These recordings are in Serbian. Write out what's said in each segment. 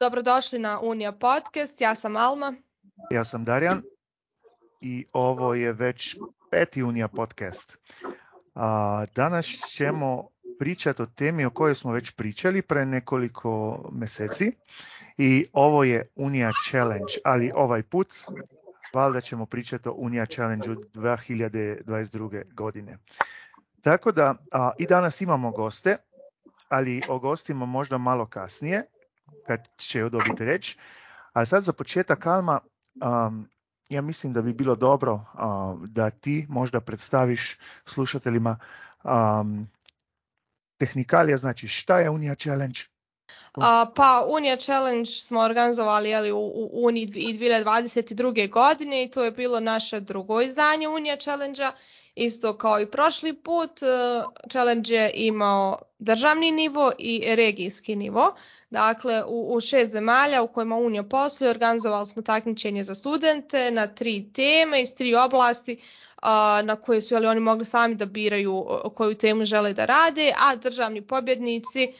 Dobrodošli na Unija podcast, ja sam Alma. Ja sam Darjan i ovo je već peti Unija podcast. A, danas ćemo pričati o temi o kojoj smo već pričali pre nekoliko meseci i ovo je Unija Challenge, ali ovaj put valjda ćemo pričati o Unija Challenge 2022. godine. Tako da a, i danas imamo goste, ali o gostima možda malo kasnije, kad će dobiti reč. A sad za početak, Alma, um, ja mislim da bi bilo dobro uh, da ti možda predstaviš slušateljima um, tehnikalija, znači šta je Unija Challenge? A, pa Unija Challenge smo organizovali jeli, u, u Uniji i 2022. godine i to je bilo naše drugo izdanje Unija Challenge-a. Isto kao i prošli put, e, challenge je imao državni nivo i regijski nivo. Dakle, u, u šest zemalja u kojima Unija posluje organizovali smo takmičenje za studente na tri teme iz tri oblasti na koje su ali oni mogli sami da biraju koju temu žele da rade, a državni pobjednici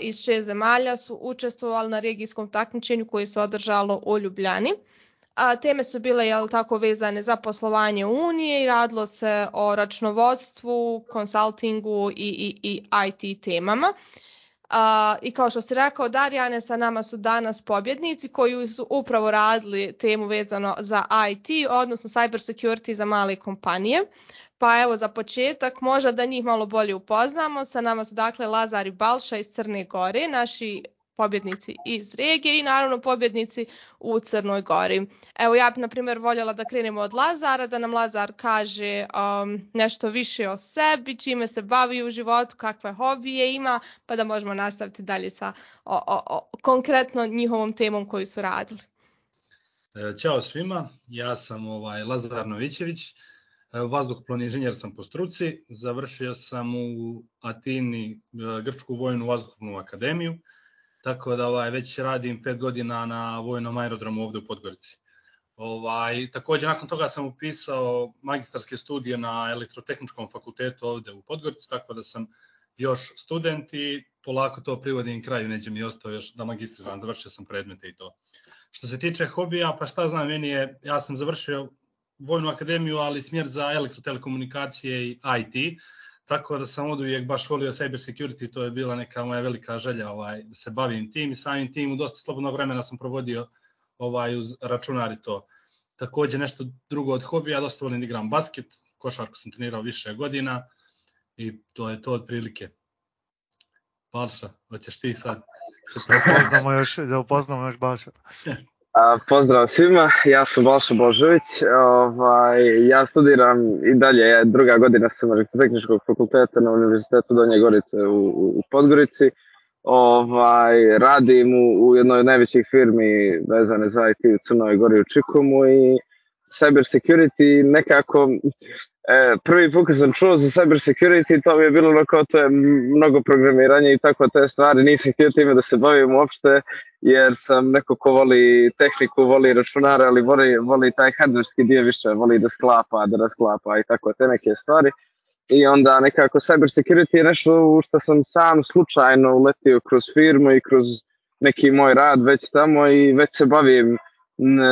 iz šest zemalja su učestvovali na regijskom takmičenju koje se održalo u Ljubljani. A, teme su bile jel, tako vezane za poslovanje Unije i radilo se o računovodstvu, konsultingu i, i, i IT temama. A, I kao što si rekao, Darjane, sa nama su danas pobjednici koji su upravo radili temu vezano za IT, odnosno cyber security za male kompanije. Pa evo za početak, možda da njih malo bolje upoznamo. Sa nama su dakle Lazar i Balša iz Crne Gore, naši pobjednici iz regije i naravno pobjednici u Crnoj Gori. Evo ja bih na primjer voljela da krenemo od Lazara, da nam Lazar kaže um, nešto više o sebi, čime se bavi u životu, kakve hobije ima, pa da možemo nastaviti dalje sa o, o, o, konkretno njihovom temom koju su radili. E, ćao svima, ja sam ovaj Lazar Novićević, e, vazduhoplovni inženjer sam po struci, završio sam u Atini e, Grčku vojnu vazduhoplovnu akademiju, tako da ovaj, već radim pet godina na vojnom aerodromu ovde u Podgorici. Ovaj, takođe, nakon toga sam upisao magistarske studije na elektrotehničkom fakultetu ovde u Podgorici, tako da sam još student i polako to privodim kraju, neđe mi ostao još da magistriram, završio sam predmete i to. Što se tiče hobija, pa šta znam, meni je, ja sam završio vojnu akademiju, ali smjer za elektrotelekomunikacije i IT, Tako da sam od uvijek baš volio cyber security, to je bila neka moja velika želja ovaj, da se bavim tim i samim tim u dosta slobodnog vremena sam provodio ovaj, uz računari to. Takođe nešto drugo od hobija, dosta volim da igram basket, košarku sam trenirao više godina i to je to otprilike. Balša, hoćeš ti sad se predstaviti? još, da upoznamo još Balša. Pozdrav svima, ja sam Balša Božović, ovaj, ja studiram i dalje, druga godina sam elektrotehničkog fakulteta na Univerzitetu Donje Gorice u, u Podgorici, ovaj, radim u, u jednoj od najvećih firmi vezane za IT u Crnoj Gori u Čikomu i cyber security nekako e, prvi put kad sam čuo za cyber security to mi je bilo kao to je mnogo programiranja i tako te stvari nisam htio time da se bavim uopšte jer sam neko ko voli tehniku, voli računare, ali voli, voli taj hardverski dio više, voli da sklapa, da rasklapa i tako te neke stvari. I onda nekako cyber security je nešto u što sam sam slučajno uletio kroz firmu i kroz neki moj rad već tamo i već se bavim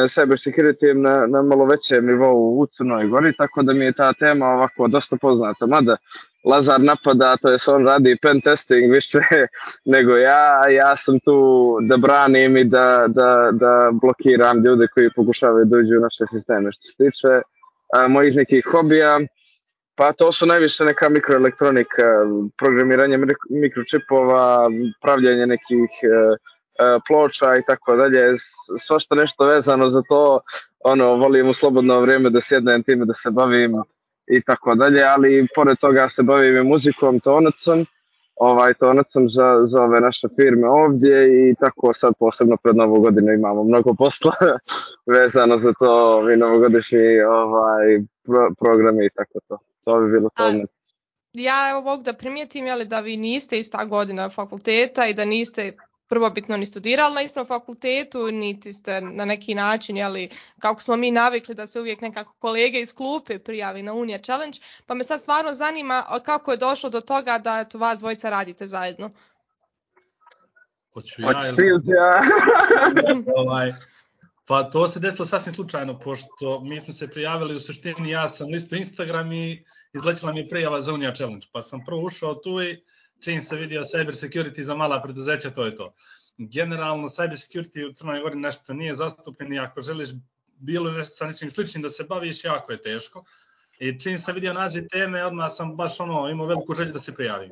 cyber security na, na malo većem nivou u Crnoj Gori, tako da mi je ta tema ovako dosta poznata. Mada Lazar napada, to je on radi pen testing više nego ja, ja sam tu da branim i da, da, da blokiram ljude koji pokušavaju da u naše sisteme. Što se tiče a, mojih nekih hobija, Pa to su najviše neka mikroelektronika, programiranje mikročipova, pravljanje nekih E, ploča i tako dalje, svašta nešto vezano za to, ono, volim u slobodno vrijeme da sjednem time da se bavim i tako dalje, ali pored toga se bavim i muzikom, tonacom, ovaj tonacom za, za ove naše firme ovdje i tako sad posebno pred novu godinu imamo mnogo posla vezano za to i novogodišnji ovaj, pro, programi i tako to. To bi bilo to. Ja evo mogu da primijetim jeli, da vi niste ista godina fakulteta i da niste prvobitno ni studirali na istom fakultetu, niti ste na neki način, jeli, kako smo mi navikli da se uvijek nekako kolege iz klupe prijavi na Unija Challenge, pa me sad stvarno zanima kako je došlo do toga da eto, vas dvojica radite zajedno. Hoću ja, Hoćeš ja? ovaj, pa to se desilo sasvim slučajno, pošto mi smo se prijavili, u suštini ja sam listo Instagram i izlećila mi je prijava za Unija Challenge, pa sam prvo ušao tu i čim se vidio cyber security za mala preduzeća, to je to. Generalno, cyber security u Crnoj Gori nešto nije zastupljen i ako želiš bilo nešto sa nečim sličnim da se baviš, jako je teško. I čim sam vidio naziv teme, odmah sam baš ono, imao veliku želju da se prijavim.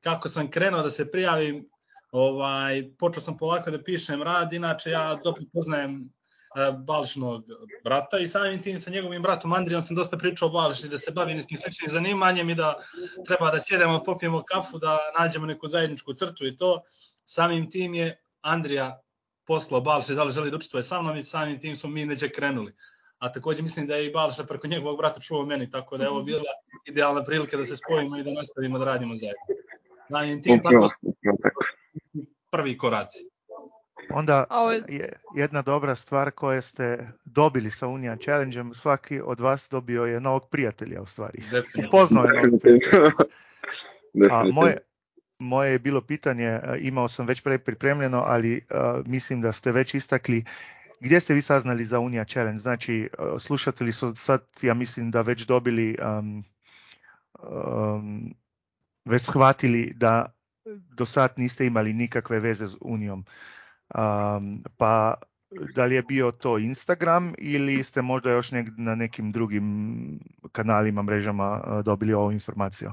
Kako sam krenuo da se prijavim, ovaj, počeo sam polako da pišem rad, inače ja dobro poznajem e, Balšinog brata i samim tim sa njegovim bratom Andrijom sam dosta pričao o Balši, da se bavi nekim sličnim zanimanjem i da treba da sjedemo, popijemo kafu, da nađemo neku zajedničku crtu i to. Samim tim je Andrija poslao Balši da li želi da učestvuje sa mnom i samim tim smo mi neđe krenuli. A takođe mislim da je i Balša preko njegovog brata čuo meni, tako da je ovo bila idealna prilika da se spojimo i da nastavimo da radimo zajedno. Samim tim tako prvi koraci. Onda je jedna dobra stvar koja ste dobili sa Unija Challenge-em, svaki od vas dobio je novog prijatelja u stvari. Upoznao je novog prijatelja. A moje, moje je bilo pitanje, imao sam već pre pripremljeno, ali uh, mislim da ste već istakli gdje ste vi saznali za Unija Challenge? Znači, uh, slušatelji su sad, ja mislim da već dobili, um, um, već shvatili da do sad niste imali nikakve veze s Unijom. Um, pa da li je bio to Instagram ili ste možda još nek, na nekim drugim kanalima, mrežama dobili ovu informaciju?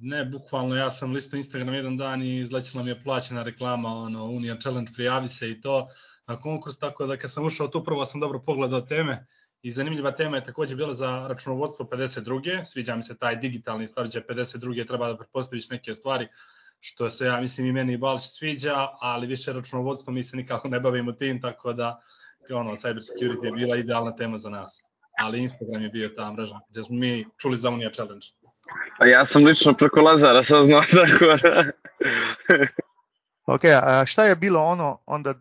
Ne, bukvalno ja sam listao Instagram jedan dan i izlećila mi je plaćena reklama, ono, Unija Challenge, prijavi se i to na konkurs, tako da kad sam ušao tu prvo sam dobro pogledao teme i zanimljiva tema je takođe bila za računovodstvo 52. Sviđa mi se taj digitalni stavljač 52. treba da pretpostaviš neke stvari što se ja mislim i meni i Balš sviđa, ali više računovodstvo mi se nikako ne bavimo tim, tako da ono, cyber security je bila idealna tema za nas. Ali Instagram je bio ta mreža gde smo mi čuli za Unija Challenge. Pa ja sam lično preko Lazara saznao tako da... ok, a šta je bilo ono onda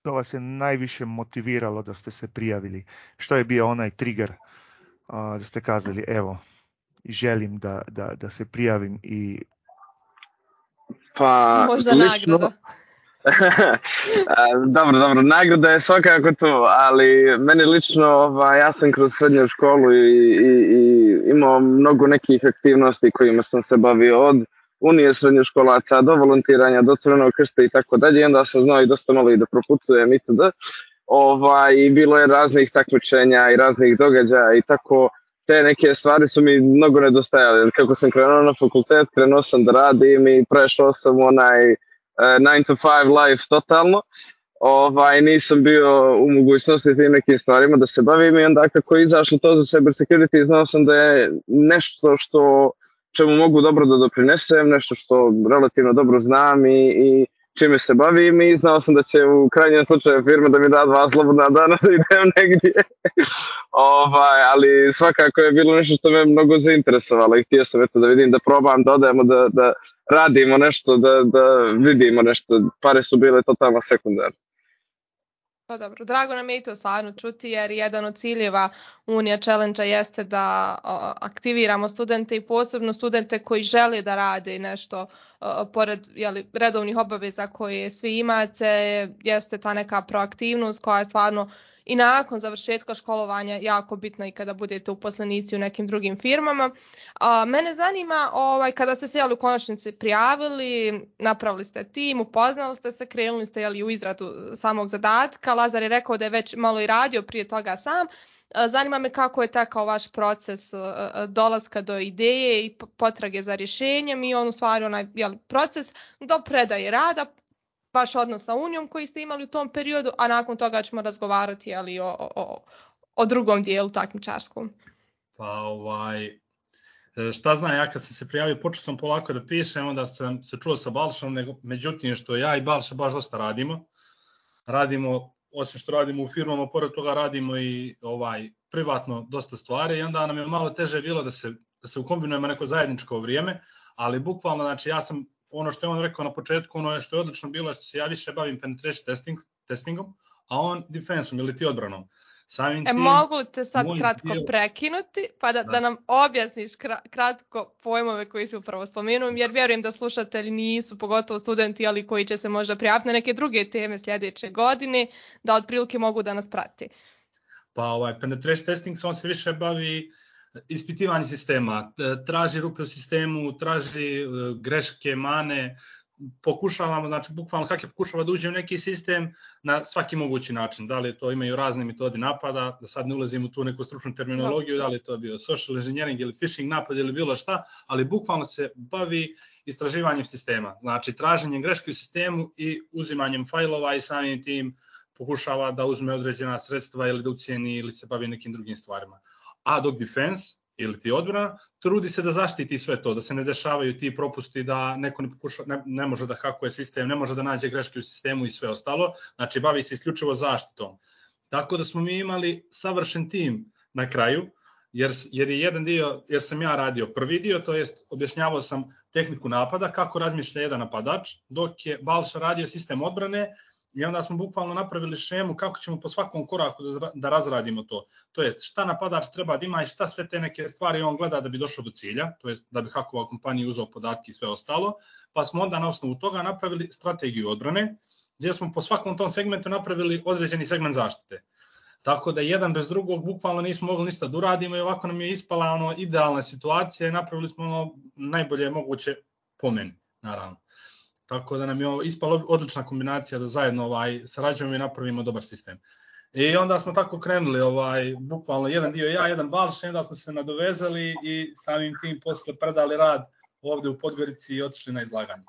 što vas je najviše motiviralo da ste se prijavili? Što je bio onaj trigger a, da ste kazali evo, želim da, da, da se prijavim i Pa, Možda lično... nagrada. dobro, dobro, nagrada je svakako to, ali meni lično, ova, ja sam kroz srednju školu i, i, i imao mnogo nekih aktivnosti kojima sam se bavio od unije srednjoškolaca do volontiranja, do crvenog krsta i tako dalje, i onda sam znao i dosta malo i da proputujem itd. Ovaj, I bilo je raznih takmičenja i raznih događaja i tako te neke stvari su mi mnogo nedostajale. Kako sam krenuo na fakultet, krenuo sam da radim i prešao sam onaj uh, e, 9 to 5 life totalno. Ovaj, nisam bio u mogućnosti tim nekim stvarima da se bavim i onda kako je izašlo to za cyber security, znao sam da je nešto što čemu mogu dobro da doprinesem, nešto što relativno dobro znam i, i čime se bavim i znao sam da će u krajnjem slučaju firma da mi da dva slobodna dana da idem negdje. ovaj, ali svakako je bilo nešto što me mnogo zainteresovalo i htio sam eto da vidim da probam, da odemo, da, da radimo nešto, da, da vidimo nešto. Pare su bile totalno sekundarne. Pa dobro, drago nam je i to stvarno čuti jer jedan od ciljeva Unija Challenge jeste da aktiviramo studente i posebno studente koji žele da rade nešto pored jeli, redovnih obaveza koje svi imate, jeste ta neka proaktivnost koja je stvarno i nakon završetka školovanja jako bitno i kada budete uposlenici u nekim drugim firmama. A, mene zanima, ovaj, kada ste se jeli, u konačnici prijavili, napravili ste tim, upoznali ste se, krenuli ste jeli, u izradu samog zadatka, Lazar je rekao da je već malo i radio prije toga sam, Zanima me kako je tekao vaš proces dolaska do ideje i potrage za rješenjem i on u stvari onaj jel, proces do predaje rada vaš odnos sa Unijom koji ste imali u tom periodu, a nakon toga ćemo razgovarati ali, o, o, o drugom dijelu takmičarskom. Pa ovaj, e, šta znam, ja kad sam se prijavio, počeo sam polako da pišem, onda sam se čuo sa Balšom, nego, međutim što ja i Balša baš dosta radimo. Radimo, osim što radimo u firmama, pored toga radimo i ovaj privatno dosta stvari i onda nam je malo teže bilo da se, da se ukombinujemo neko zajedničko vrijeme, ali bukvalno, znači ja sam ono što je on rekao na početku, ono je što je odlično bilo, što se ja više bavim penetration testing, testingom, a on defensom ili ti odbranom. Samim e, tim, mogu li te sad kratko dio... prekinuti, pa da, da. da nam objasniš kratko pojmove koji si upravo spomenuo, jer vjerujem da slušatelji nisu, pogotovo studenti, ali koji će se možda prijaviti na neke druge teme sljedeće godine, da otprilike mogu da nas prati. Pa ovaj, penetration testing on se više bavi ispitivanje sistema, traži rupe u sistemu, traži e, greške, mane, pokušavamo, znači bukvalno je pokušava da uđe u neki sistem na svaki mogući način. Da li to imaju razne metode napada, da sad ne ulazim u tu neku stručnu terminologiju, da li to bio social engineering ili phishing napad ili bilo šta, ali bukvalno se bavi istraživanjem sistema. Znači traženjem greške u sistemu i uzimanjem fajlova i samim tim pokušava da uzme određena sredstva ili da ucijeni ili se bavi nekim drugim stvarima. A dok defense, ili ti odbrana, trudi se da zaštiti sve to, da se ne dešavaju ti propusti, da neko ne, pokuša, ne, ne može da hakuje sistem, ne može da nađe greške u sistemu i sve ostalo, znači bavi se isključivo zaštitom. Tako da smo mi imali savršen tim na kraju, jer, jer je jedan dio, jer sam ja radio prvi dio, to jest objašnjavao sam tehniku napada, kako razmišlja jedan napadač, dok je Balša radio sistem odbrane, I onda smo bukvalno napravili šemu kako ćemo po svakom koraku da, da razradimo to. To jest šta napadač treba da ima i šta sve te neke stvari on gleda da bi došao do cilja, to jest da bi hakova kompanija uzao podatke i sve ostalo. Pa smo onda na osnovu toga napravili strategiju odbrane, gdje smo po svakom tom segmentu napravili određeni segment zaštite. Tako da jedan bez drugog bukvalno nismo mogli ništa da uradimo i ovako nam je ispala ono idealna situacija i napravili smo ono najbolje moguće po meni, naravno. Tako da nam je ovo ispala odlična kombinacija da zajedno ovaj sarađujemo i napravimo dobar sistem. I onda smo tako krenuli, ovaj, bukvalno jedan dio ja, jedan Balša, onda smo se nadovezali i samim tim posle predali rad ovde u Podgorici i otišli na izlaganje.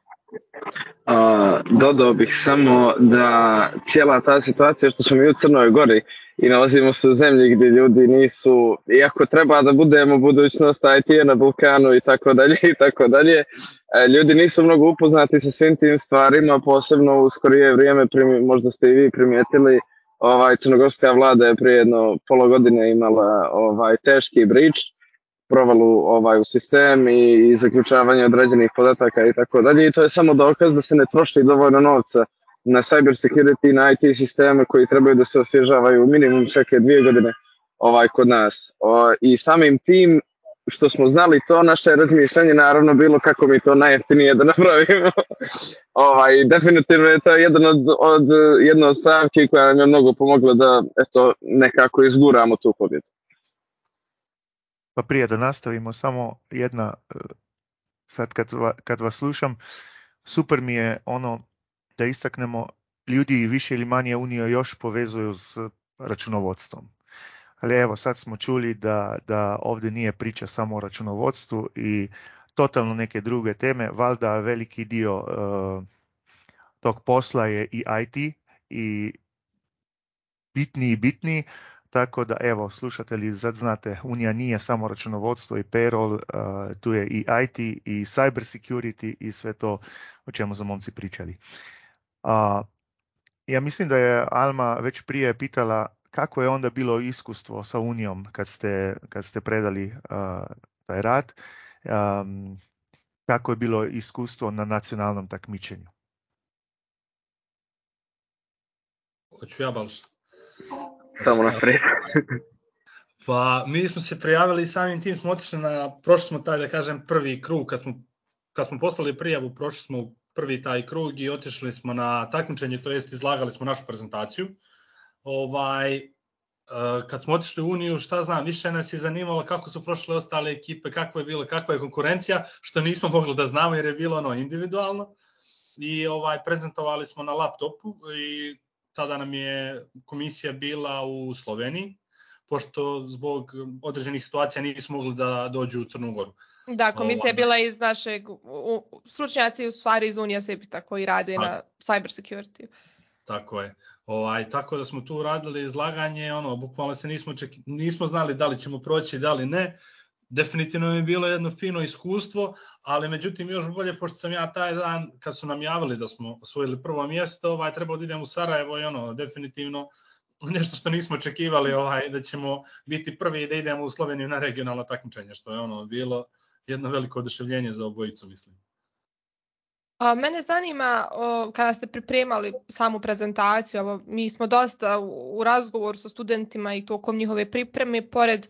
A, dodao bih samo da cijela ta situacija što smo mi u Crnoj Gori i nalazimo se u zemlji gdje ljudi nisu, iako treba da budemo budućnost IT na Balkanu i tako dalje i tako dalje, e, ljudi nisu mnogo upoznati sa svim tim stvarima, posebno u skorije vrijeme, možda ste i vi primijetili, ovaj, crnogorska vlada je prije jedno polo godine imala ovaj, teški brič, provalu ovaj, u sistem i, i zaključavanje određenih podataka i tako dalje i to je samo dokaz da se ne troši dovoljno novca na cyber security, na IT sisteme koji trebaju da se osvježavaju minimum sveke dvije godine ovaj kod nas. O, I samim tim što smo znali to, naše razmišljanje naravno bilo kako mi to najjeftinije da napravimo. ovaj, definitivno je to jedan od, od, jedna od stavki koja nam je mnogo pomogla da eto, nekako izguramo tu pobjedu. Pa prije da nastavimo, samo jedna, e, sad kad, kad vas slušam, super mi je ono da istaknemo, ljudi više ili manje Uniju još povezuju s računovodstvom. Ali evo sad smo čuli da, da ovdje nije priča samo o računovodstvu i totalno neke druge teme, valjda veliki dio uh, tog posla je i IT i bitniji i bitniji, tako da evo slušatelji sad znate Unija nije samo računovodstvo i payroll, uh, tu je i IT i cyber security i sve to o čemu su momci pričali. A, ja mislim da je Alma već prije pitala kako je onda bilo iskustvo sa Unijom kad ste, kad ste predali uh, taj rad, um, kako je bilo iskustvo na nacionalnom takmičenju? Hoću ja baš. Samo na fred. pa mi smo se prijavili i samim tim smo otišli na, prošli smo taj da kažem prvi krug, kad smo, kad smo poslali prijavu, prošli smo prvi taj krug i otišli smo na takmičenje, to jest izlagali smo našu prezentaciju. Ovaj, e, kad smo otišli u Uniju, šta znam, više nas je zanimalo kako su prošle ostale ekipe, kakva je bila, kakva je konkurencija, što nismo mogli da znamo jer je bilo ono individualno. I ovaj prezentovali smo na laptopu i tada nam je komisija bila u Sloveniji, pošto zbog određenih situacija nismo mogli da dođu u Crnu Goru. Da, komisija je bila iz našeg, u, stručnjaci u stvari iz Unija Sepita koji rade na cyber security. Tako je. Ovaj, tako da smo tu radili izlaganje, ono, bukvalno se nismo, ček, nismo znali da li ćemo proći, da li ne. Definitivno je bilo jedno fino iskustvo, ali međutim još bolje, pošto sam ja taj dan, kad su nam javili da smo osvojili prvo mjesto, ovaj, trebao da idem u Sarajevo i ono, definitivno nešto što nismo očekivali ovaj, da ćemo biti prvi i da idemo u Sloveniju na regionalno takmičenje, što je ono bilo jedno veliko oduševljenje za obojicu, mislim. A, mene zanima o, kada ste pripremali samu prezentaciju, evo, mi smo dosta u, u razgovoru sa studentima i tokom njihove pripreme, pored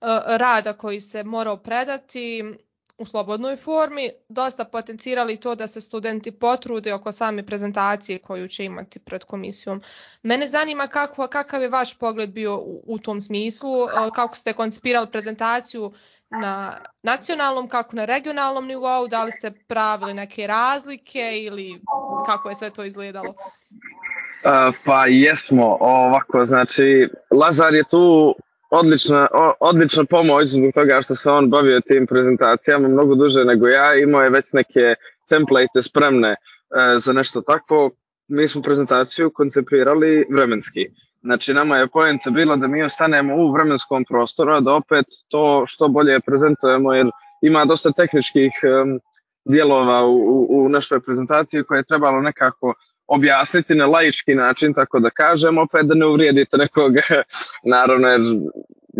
o, rada koji se morao predati u slobodnoj formi, dosta potencirali to da se studenti potrude oko same prezentacije koju će imati pred komisijom. Mene zanima kako, kakav je vaš pogled bio u, u tom smislu, kako ste koncipirali prezentaciju, na nacionalnom, kako na regionalnom nivou, da li ste pravili neke razlike ili kako je sve to izgledalo? Uh, pa jesmo, ovako, znači Lazar je tu odlična, odlična pomoć zbog toga što se on bavio tim prezentacijama mnogo duže nego ja, imao je već neke template spremne uh, za nešto takvo. Mi smo prezentaciju koncepirali vremenski. Znači, nama je poenta bila da mi ostanemo u vremenskom prostoru, a da opet to što bolje prezentujemo, jer ima dosta tehničkih um, dijelova u, u našoj prezentaciji koje je trebalo nekako objasniti na laički način, tako da kažem, opet da ne uvrijedite nekoga, naravno, jer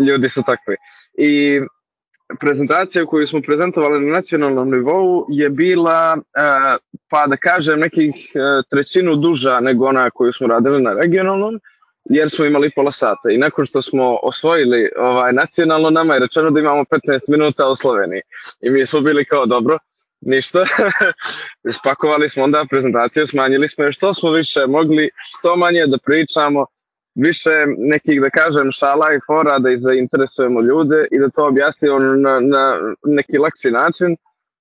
ljudi su takvi. I prezentacija koju smo prezentovali na nacionalnom nivou je bila, uh, pa da kažem, nekih uh, trećinu duža nego ona koju smo radili na regionalnom, jer smo imali pola sata i nakon što smo osvojili ovaj nacionalno nama je rečeno da imamo 15 minuta u Sloveniji i mi smo bili kao dobro ništa spakovali smo onda prezentaciju smanjili smo je što smo više mogli što manje da pričamo više nekih da kažem šala i fora da i zainteresujemo ljude i da to objasnimo na, na neki lakši način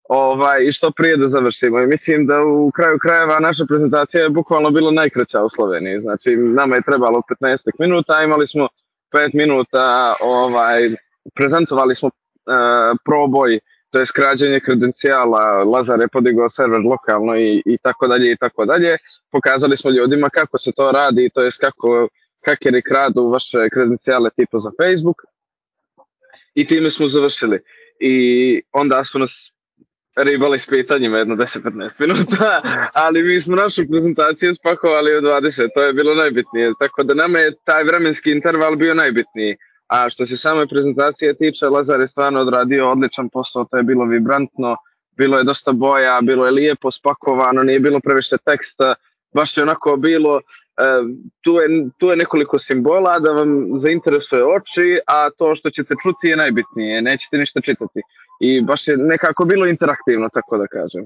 ovaj, i što prije da završimo. I mislim da u kraju krajeva naša prezentacija je bukvalno bila najkraća u Sloveniji. Znači, nama je trebalo 15 minuta, imali smo 5 minuta, ovaj, prezentovali smo uh, proboj, to je skrađenje kredencijala, Lazar je podigao server lokalno i, i tako dalje i tako dalje. Pokazali smo ljudima kako se to radi, to je kako hakeri kradu vaše kredencijale tipa za Facebook i time smo završili. I onda su nas ribali s pitanjima jedno 10-15 minuta, ali mi smo našu prezentaciju spakovali u 20, to je bilo najbitnije, tako da nama je taj vremenski interval bio najbitniji. A što se same prezentacije tiče, Lazar je stvarno odradio odličan posao, to je bilo vibrantno, bilo je dosta boja, bilo je lijepo spakovano, nije bilo previše teksta, baš je onako bilo, e, tu, je, tu je nekoliko simbola da vam zainteresuje oči, a to što ćete čuti je najbitnije, nećete ništa čitati. I baš je nekako bilo interaktivno, tako da kažem.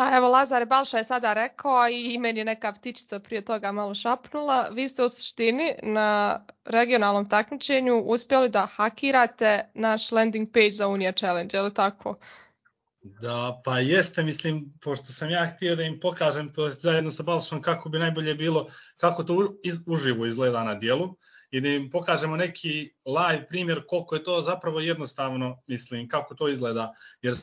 A evo Lazare Balša je sada rekao i meni je neka ptičica prije toga malo šapnula. Vi ste u suštini na regionalnom takmičenju uspjeli da hakirate naš landing page za Unija Challenge, je li tako? Da, pa jeste, mislim, pošto sam ja htio da im pokažem to zajedno sa Balšom kako bi najbolje bilo, kako to uživo izgleda na dijelu i da im pokažemo neki live primjer koliko je to zapravo jednostavno, mislim, kako to izgleda, jer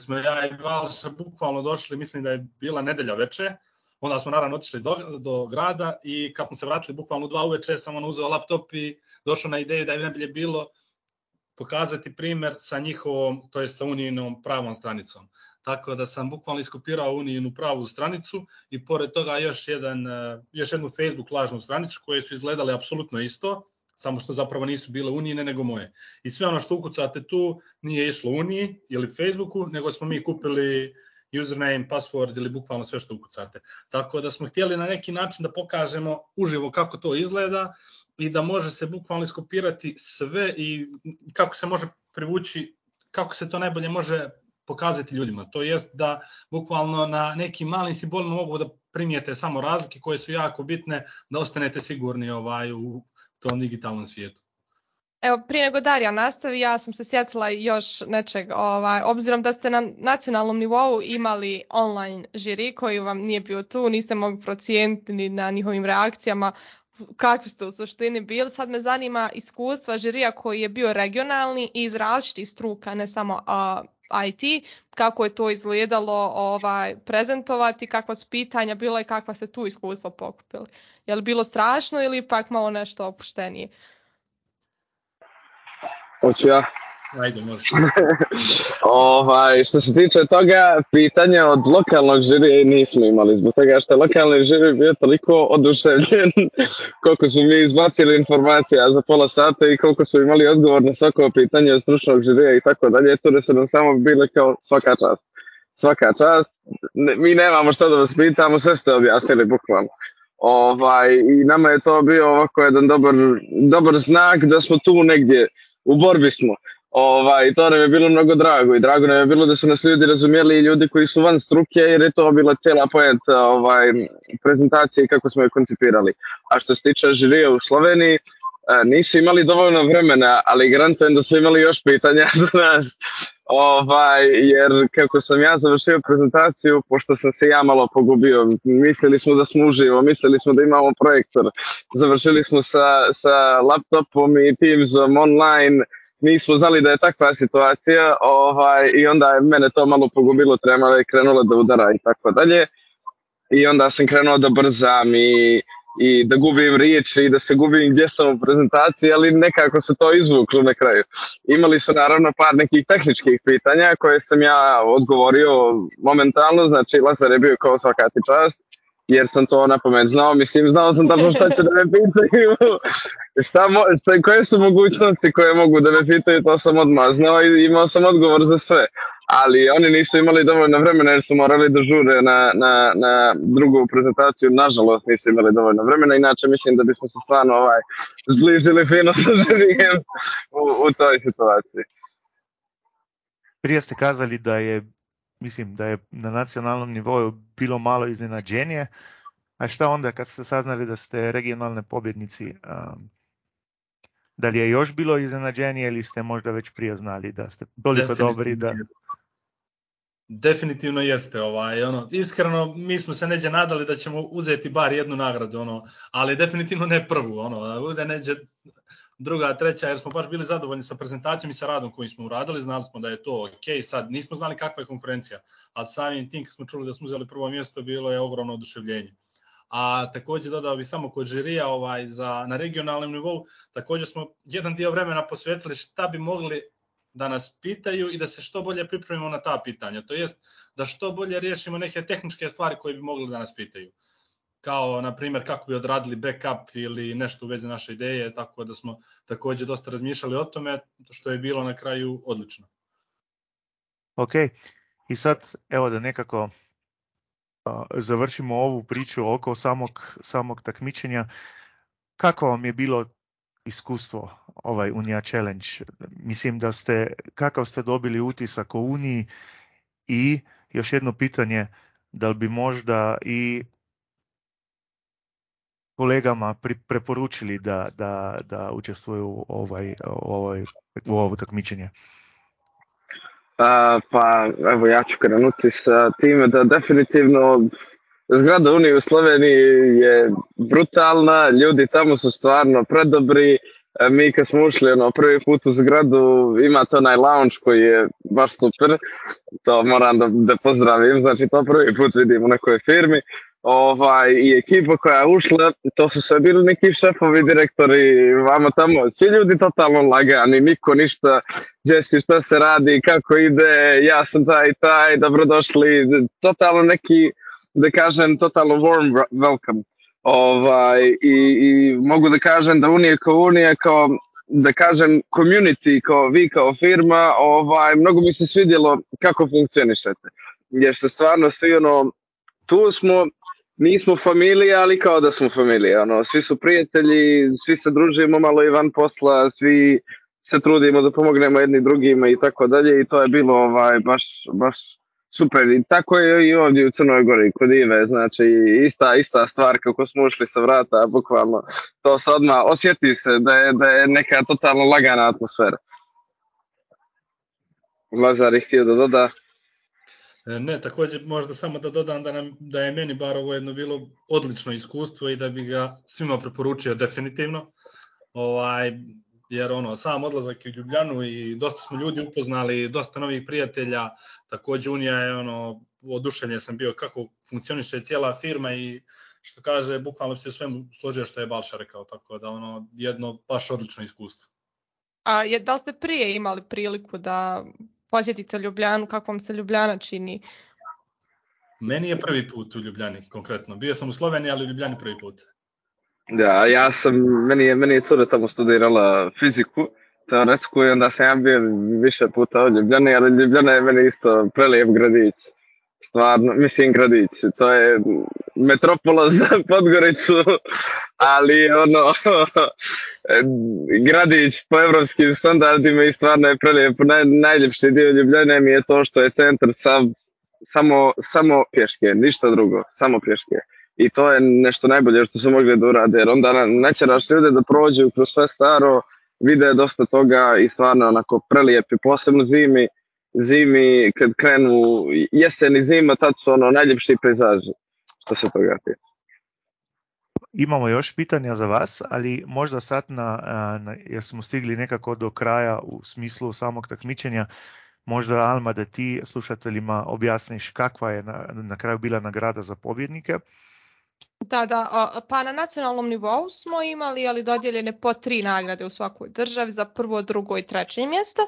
smo ja i Balša bukvalno došli, mislim da je bila nedelja veče, onda smo naravno otišli do, do grada i kad smo se vratili bukvalno dva uveče sam on uzeo laptop i došao na ideju da je najbolje bilo pokazati primer sa njihovom, to je sa Unijinom pravom stranicom. Tako da sam bukvalno iskopirao Unijinu pravu stranicu i pored toga još, jedan, e, još jednu Facebook lažnu stranicu koje su izgledale apsolutno isto, samo što zapravo nisu bile Unijine nego moje. I sve ono što ukucate tu nije išlo Uniji ili Facebooku, nego smo mi kupili username, password ili bukvalno sve što ukucate. Tako da smo htjeli na neki način da pokažemo uživo kako to izgleda i da može se bukvalno iskopirati sve i kako se može privući, kako se to najbolje može pokazati ljudima. To jest da bukvalno na nekim malim simbolima mogu da primijete samo razlike koje su jako bitne da ostanete sigurni ovaj u tom digitalnom svijetu. Evo, prije nego Darija nastavi, ja sam se sjetila još nečeg, ovaj, obzirom da ste na nacionalnom nivou imali online žiri koji vam nije bio tu, niste mogli procijeniti ni na njihovim reakcijama kakvi ste u suštini bili. Sad me zanima iskustva žirija koji je bio regionalni i iz različitih struka, ne samo a, IT, kako je to izgledalo ovaj, prezentovati, kakva su pitanja bila i kakva ste tu iskustva pokupili. Je li bilo strašno ili ipak malo nešto opuštenije? Hoću ja. Ajde, može. ovaj, što se tiče toga, pitanja od lokalnog žirija nismo imali, zbog toga što je lokalni žiri bio toliko oduševljen koliko su mi izbacili informacija za pola sata i koliko smo imali odgovor na svako pitanje od stručnog žirija i tako dalje, da su nam samo bile kao svaka čast. svaka čast. Mi nemamo šta da vas pitamo, sve ste objasnili bukvalno. Ovaj, I nama je to bio ovako jedan dobar, dobar znak da smo tu negdje, u borbi smo. Ovaj, to nam je bilo mnogo drago i drago nam je bilo da su nas ljudi razumijeli i ljudi koji su van struke jer je to bila cijela poenta ovaj, prezentacije i kako smo je koncipirali. A što se tiče žirija u Sloveniji, e, nisu imali dovoljno vremena, ali garantujem da su imali još pitanja za nas. Ovaj, jer kako sam ja završio prezentaciju, pošto sam se ja malo pogubio, mislili smo da smo uživo, mislili smo da imamo projektor, završili smo sa, sa laptopom i Teamsom online, nismo znali da je takva situacija ovaj, i onda je mene to malo pogubilo, tremala je krenula da udara i tako dalje. I onda sam krenuo da brzam i, i da gubim riječi i da se gubim gdje sam u prezentaciji, ali nekako se to izvuklo na kraju. Imali su naravno par nekih tehničkih pitanja koje sam ja odgovorio momentalno, znači Lazar je bio kao svakati čast jer sam to na pamet znao, mislim, znao sam tačno šta će da me pitaju, šta mo, šta, koje su mogućnosti koje mogu da me pitaju, to sam odmah znao i imao sam odgovor za sve. Ali oni nisu imali dovoljno vremena jer su morali da žure na, na, na drugu prezentaciju, nažalost nisu imali dovoljno vremena, inače mislim da bismo se stvarno ovaj, zbližili fino sa žirijem u, u toj situaciji. Prije ste kazali da je mislim da je na nacionalnom nivou bilo malo iznenađenje. A šta onda kad ste saznali da ste regionalne pobjednici? Um, da li je još bilo iznenađenje ili ste možda već prije znali da ste toliko dobri da... Definitivno jeste, ovaj, ono, iskreno mi smo se neđe nadali da ćemo uzeti bar jednu nagradu, ono, ali definitivno ne prvu, ono, da neđe druga, treća, jer smo baš bili zadovoljni sa prezentacijom i sa radom koji smo uradili, znali smo da je to ok, sad nismo znali kakva je konkurencija, ali samim tim kad smo čuli da smo uzeli prvo mjesto, bilo je ogromno oduševljenje. A takođe dodao bi samo kod žirija ovaj, za, na regionalnom nivou, takođe smo jedan dio vremena posvetili šta bi mogli da nas pitaju i da se što bolje pripremimo na ta pitanja, to jest da što bolje riješimo neke tehničke stvari koje bi mogli da nas pitaju kao na primjer kako bi odradili backup ili nešto u vezi naše ideje, tako da smo takođe dosta razmišljali o tome, što je bilo na kraju odlično. Ok, i sad evo da nekako uh, završimo ovu priču oko samog, samog takmičenja. Kako vam je bilo iskustvo ovaj Unija Challenge? Mislim da ste, kakav ste dobili utisak o Uniji i još jedno pitanje, da li bi možda i kolegama pri, preporučili da, da, da učestvuju u, ovaj, ovaj, u ovo takmičenje? A, pa evo ja ću krenuti sa time da definitivno zgrada Unije u Sloveniji je brutalna, ljudi tamo su stvarno predobri, e, mi kad smo ušli ono, prvi put u zgradu ima to onaj lounge koji je baš super, to moram da, da pozdravim, znači to prvi put vidim u nekoj firmi, ovaj, i ekipa koja je ušla, to su sve bili neki šefovi, direktori, vama tamo, svi ljudi totalno lagani, niko ništa, si, šta se radi, kako ide, ja sam taj taj, dobrodošli, totalno neki, da kažem, totalno warm welcome. Ovaj, i, I mogu da kažem da Unija kao Unija, kao da kažem community, kao vi kao firma, ovaj, mnogo mi se svidjelo kako funkcionišete. Jer se stvarno svi ono, tu smo, nismo familija, ali kao da smo familija. Ono, svi su prijatelji, svi se družimo malo i van posla, svi se trudimo da pomognemo jedni drugima i tako dalje i to je bilo ovaj baš baš super i tako je i ovdje u Crnoj Gori kod Ive, znači ista ista stvar kako smo ušli sa vrata, bukvalno to se odmah osjeti se da je, da je neka totalno lagana atmosfera. Lazar je htio da doda. E, ne, takođe možda samo da dodam da, nam, da je meni bar ovo jedno bilo odlično iskustvo i da bi ga svima preporučio definitivno. Ovaj, jer ono, sam odlazak u Ljubljanu i dosta smo ljudi upoznali, dosta novih prijatelja, takođe Unija je ono, oduševljen sam bio kako funkcioniše cijela firma i što kaže, bukvalno se svemu složio što je Balša rekao, tako da ono, jedno baš odlično iskustvo. A je, da li ste prije imali priliku da posjetite Ljubljanu, kako vam se Ljubljana čini? Meni je prvi put u Ljubljani, konkretno. Bio sam u Sloveniji, ali u Ljubljani prvi put. Da, ja sam, meni je, meni je cura tamo studirala fiziku, teoretsku i onda sam ja bio više puta u Ljubljani, ali Ljubljana je meni isto prelijep gradić. stvarno, mislim gradić, to je metropola za Podgoricu, ali ono, gradić po evropskim standardima i stvarno je prelijepo. Naj, najljepši dio Ljubljane mi je to što je centar sam, samo, samo pješke, ništa drugo, samo pješke. I to je nešto najbolje što su mogli da urade, jer onda nećeraš ljude da prođu kroz sve staro, vide dosta toga i stvarno onako prelijepi, posebno zimi, zimi kad krenu jesen i zima, tad su ono najljepši pejzaži toga tiče. Imamo još pitanja za vas, ali možda sad na, na, jer smo stigli nekako do kraja u smislu samog takmičenja, možda Alma da ti slušateljima objasniš kakva je na, na kraju bila nagrada za pobjednike. Da, da, pa na nacionalnom nivou smo imali ali dodijeljene po tri nagrade u svakoj državi za prvo, drugo i treće mjesto.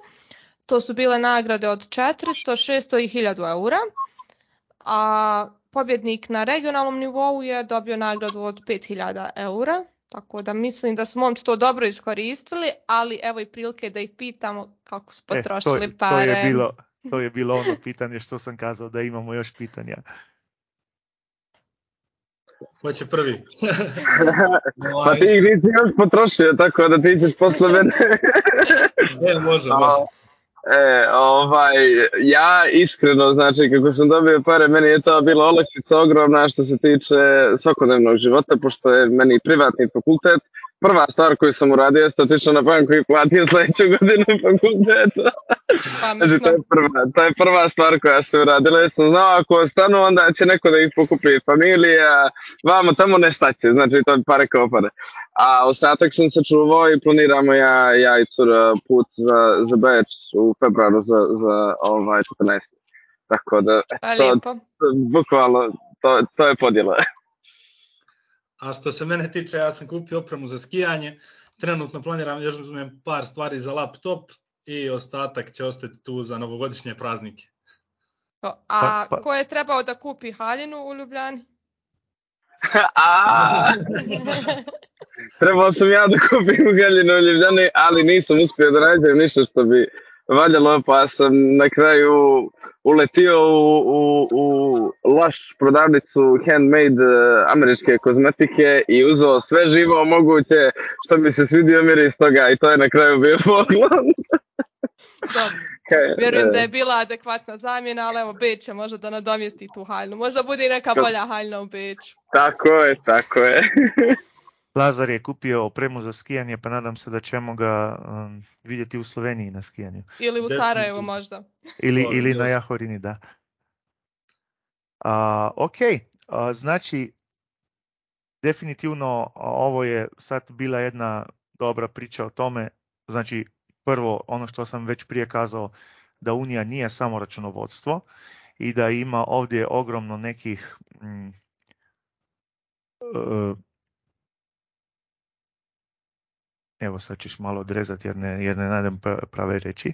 To su bile nagrade od 400, 600 i 1000 eura. A pobjednik na regionalnom nivou je dobio nagradu od 5000 eura. Tako da mislim da su momci to dobro iskoristili, ali evo i prilike da ih pitamo kako su potrošili e, to, pare. To je, bilo, to je bilo ono pitanje što sam kazao da imamo još pitanja. Ko će prvi? pa ti ih nisi još potrošio, tako da ti ćeš posle mene. ne, može, može. E, ovaj, ja iskreno, znači, kako sam dobio pare, meni je to bilo olakšica ogromna što se tiče svakodnevnog života, pošto je meni privatni fakultet, prva stvar koju sam uradio jeste otišao na banku i platio sledeću godinu fakulteta. znači, to je, prva, to je prva stvar koja se uradila. Ja sam znao ako ostanu onda će neko da ih pokupi familija, vamo tamo ne staće, znači to je pare kao pare. A ostatak sam se čuvao i planiramo ja, ja i cura put za, za Beč u februaru za, za ovaj 14. Tako da, pa to, to, bukvalno, to, to je podjela. A što se mene tiče, ja sam kupio opremu za skijanje, trenutno planiram još uzmem par stvari za laptop i ostatak će ostati tu za novogodišnje praznike. A pa, pa. ko je trebao da kupi haljinu u Ljubljani? A, trebao sam ja da kupim haljinu u Ljubljani, ali nisam uspio da nađem ništa što bi valjalo, pa sam na kraju uletio u, u, u laš prodavnicu handmade e, američke kozmetike i uzeo sve živo moguće što mi se svidio miris toga i to je na kraju bio poklon. Dobro. Vjerujem da je bila adekvatna zamjena, ali evo Beč će možda da nadomjesti tu haljnu. Možda bude i neka bolja haljna u Beču. Tako je, tako je. Lazar je kupio opremu za skijanje, pa nadam se da ćemo ga um, vidjeti u Sloveniji na skijanju. Ili u Sarajevu možda. Ili, ili na Jahorini, da. A, ok, a, znači definitivno ovo je sad bila jedna dobra priča o tome, znači prvo ono što sam već prije kazao da Unija nije samo računovodstvo i da ima ovdje ogromno nekih mm, evo sad ćeš malo odrezati jer ne, jer ne najdem prave reći,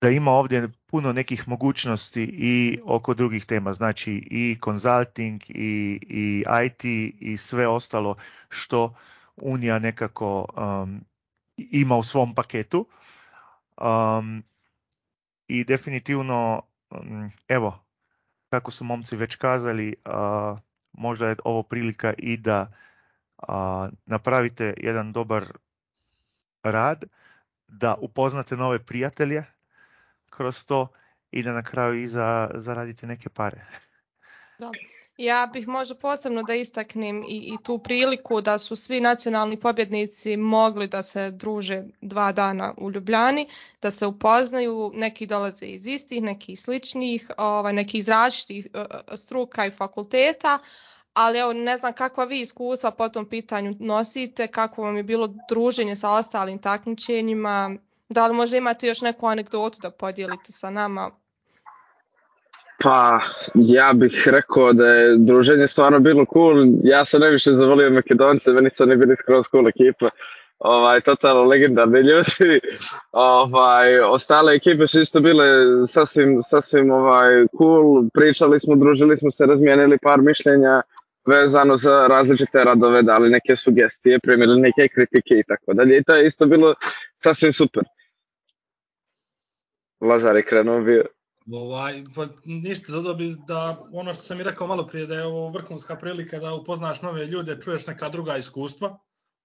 da ima ovdje puno nekih mogućnosti i oko drugih tema, znači i consulting i, i IT i sve ostalo što Unija nekako um, ima u svom paketu. Um, I definitivno, um, evo, kako su momci već kazali, uh, možda je ovo prilika i da a, napravite jedan dobar rad, da upoznate nove prijatelje kroz to i da na kraju i za, zaradite neke pare. Da. Ja bih možda posebno da istaknem i, i tu priliku da su svi nacionalni pobjednici mogli da se druže dva dana u Ljubljani, da se upoznaju, neki dolaze iz istih, neki sličnih, ovaj, neki iz različitih e, e, struka i fakulteta, ali evo ne znam kakva vi iskustva po tom pitanju nosite, kako vam je bilo druženje sa ostalim takmičenjima, da li možda imate još neku anegdotu da podijelite sa nama? Pa, ja bih rekao da je druženje stvarno bilo cool. Ja sam najviše zavolio Makedonce, meni su oni bili skroz cool ekipa. Ovaj, totalno legendarni ljudi. Ovaj, ostale ekipe su isto bile sasvim, sasvim ovaj, cool. Pričali smo, družili smo se, razmijenili par mišljenja vezano za različite radove, dali neke sugestije, primili neke kritike i tako dalje. I to je isto bilo sasvim super. Lazar je krenuo bio. Ovaj, pa ništa, dodao bi da ono što sam i rekao malo prije, da je ovo vrhunska prilika da upoznaš nove ljude, čuješ neka druga iskustva,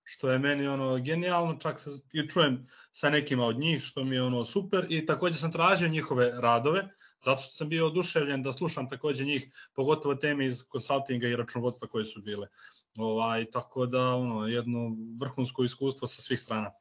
što je meni ono genijalno, čak se i čujem sa nekima od njih, što mi je ono super i takođe sam tražio njihove radove, zato što sam bio oduševljen da slušam takođe njih, pogotovo teme iz konsultinga i računovodstva koje su bile. Ovaj, tako da ono, jedno vrhunsko iskustvo sa svih strana.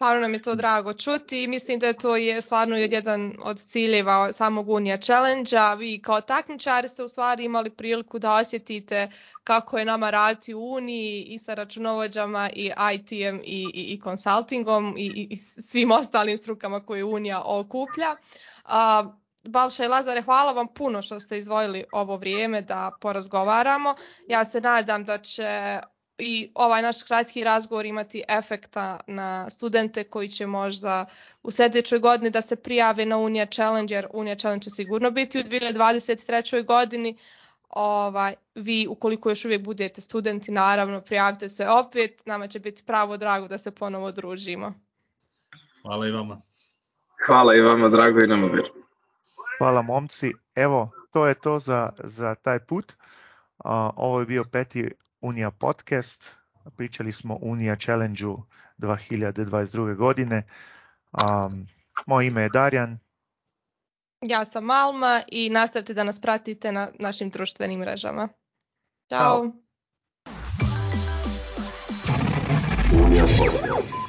Stvarno nam je to drago čuti i mislim da to je stvarno jedan od ciljeva samog Unija Challenge-a. Vi kao takmičari ste u stvari imali priliku da osjetite kako je nama raditi u Uniji i sa računovođama i IT-em i, i, i konsultingom i, i svim ostalim strukama koje Unija okuplja. A, Balša i Lazare, hvala vam puno što ste izvojili ovo vrijeme da porazgovaramo. Ja se nadam da će i ovaj naš kratki razgovor imati efekta na studente koji će možda u sljedećoj godini da se prijave na Unija Challenge, jer Unija Challenge će sigurno biti u 2023. godini. Ovaj, vi, ukoliko još uvijek budete studenti, naravno, prijavite se opet. Nama će biti pravo drago da se ponovo družimo. Hvala i vama. Hvala i vama, drago i nama. Hvala momci. Evo, to je to za, za taj put. Uh, ovo je bio peti Unija podcast. Pričali smo Unija Challenge-u 2022. godine. Um, moje ime je Darjan. Ja sam Alma i nastavite da nas pratite na našim društvenim mrežama. Ćao! Ćao.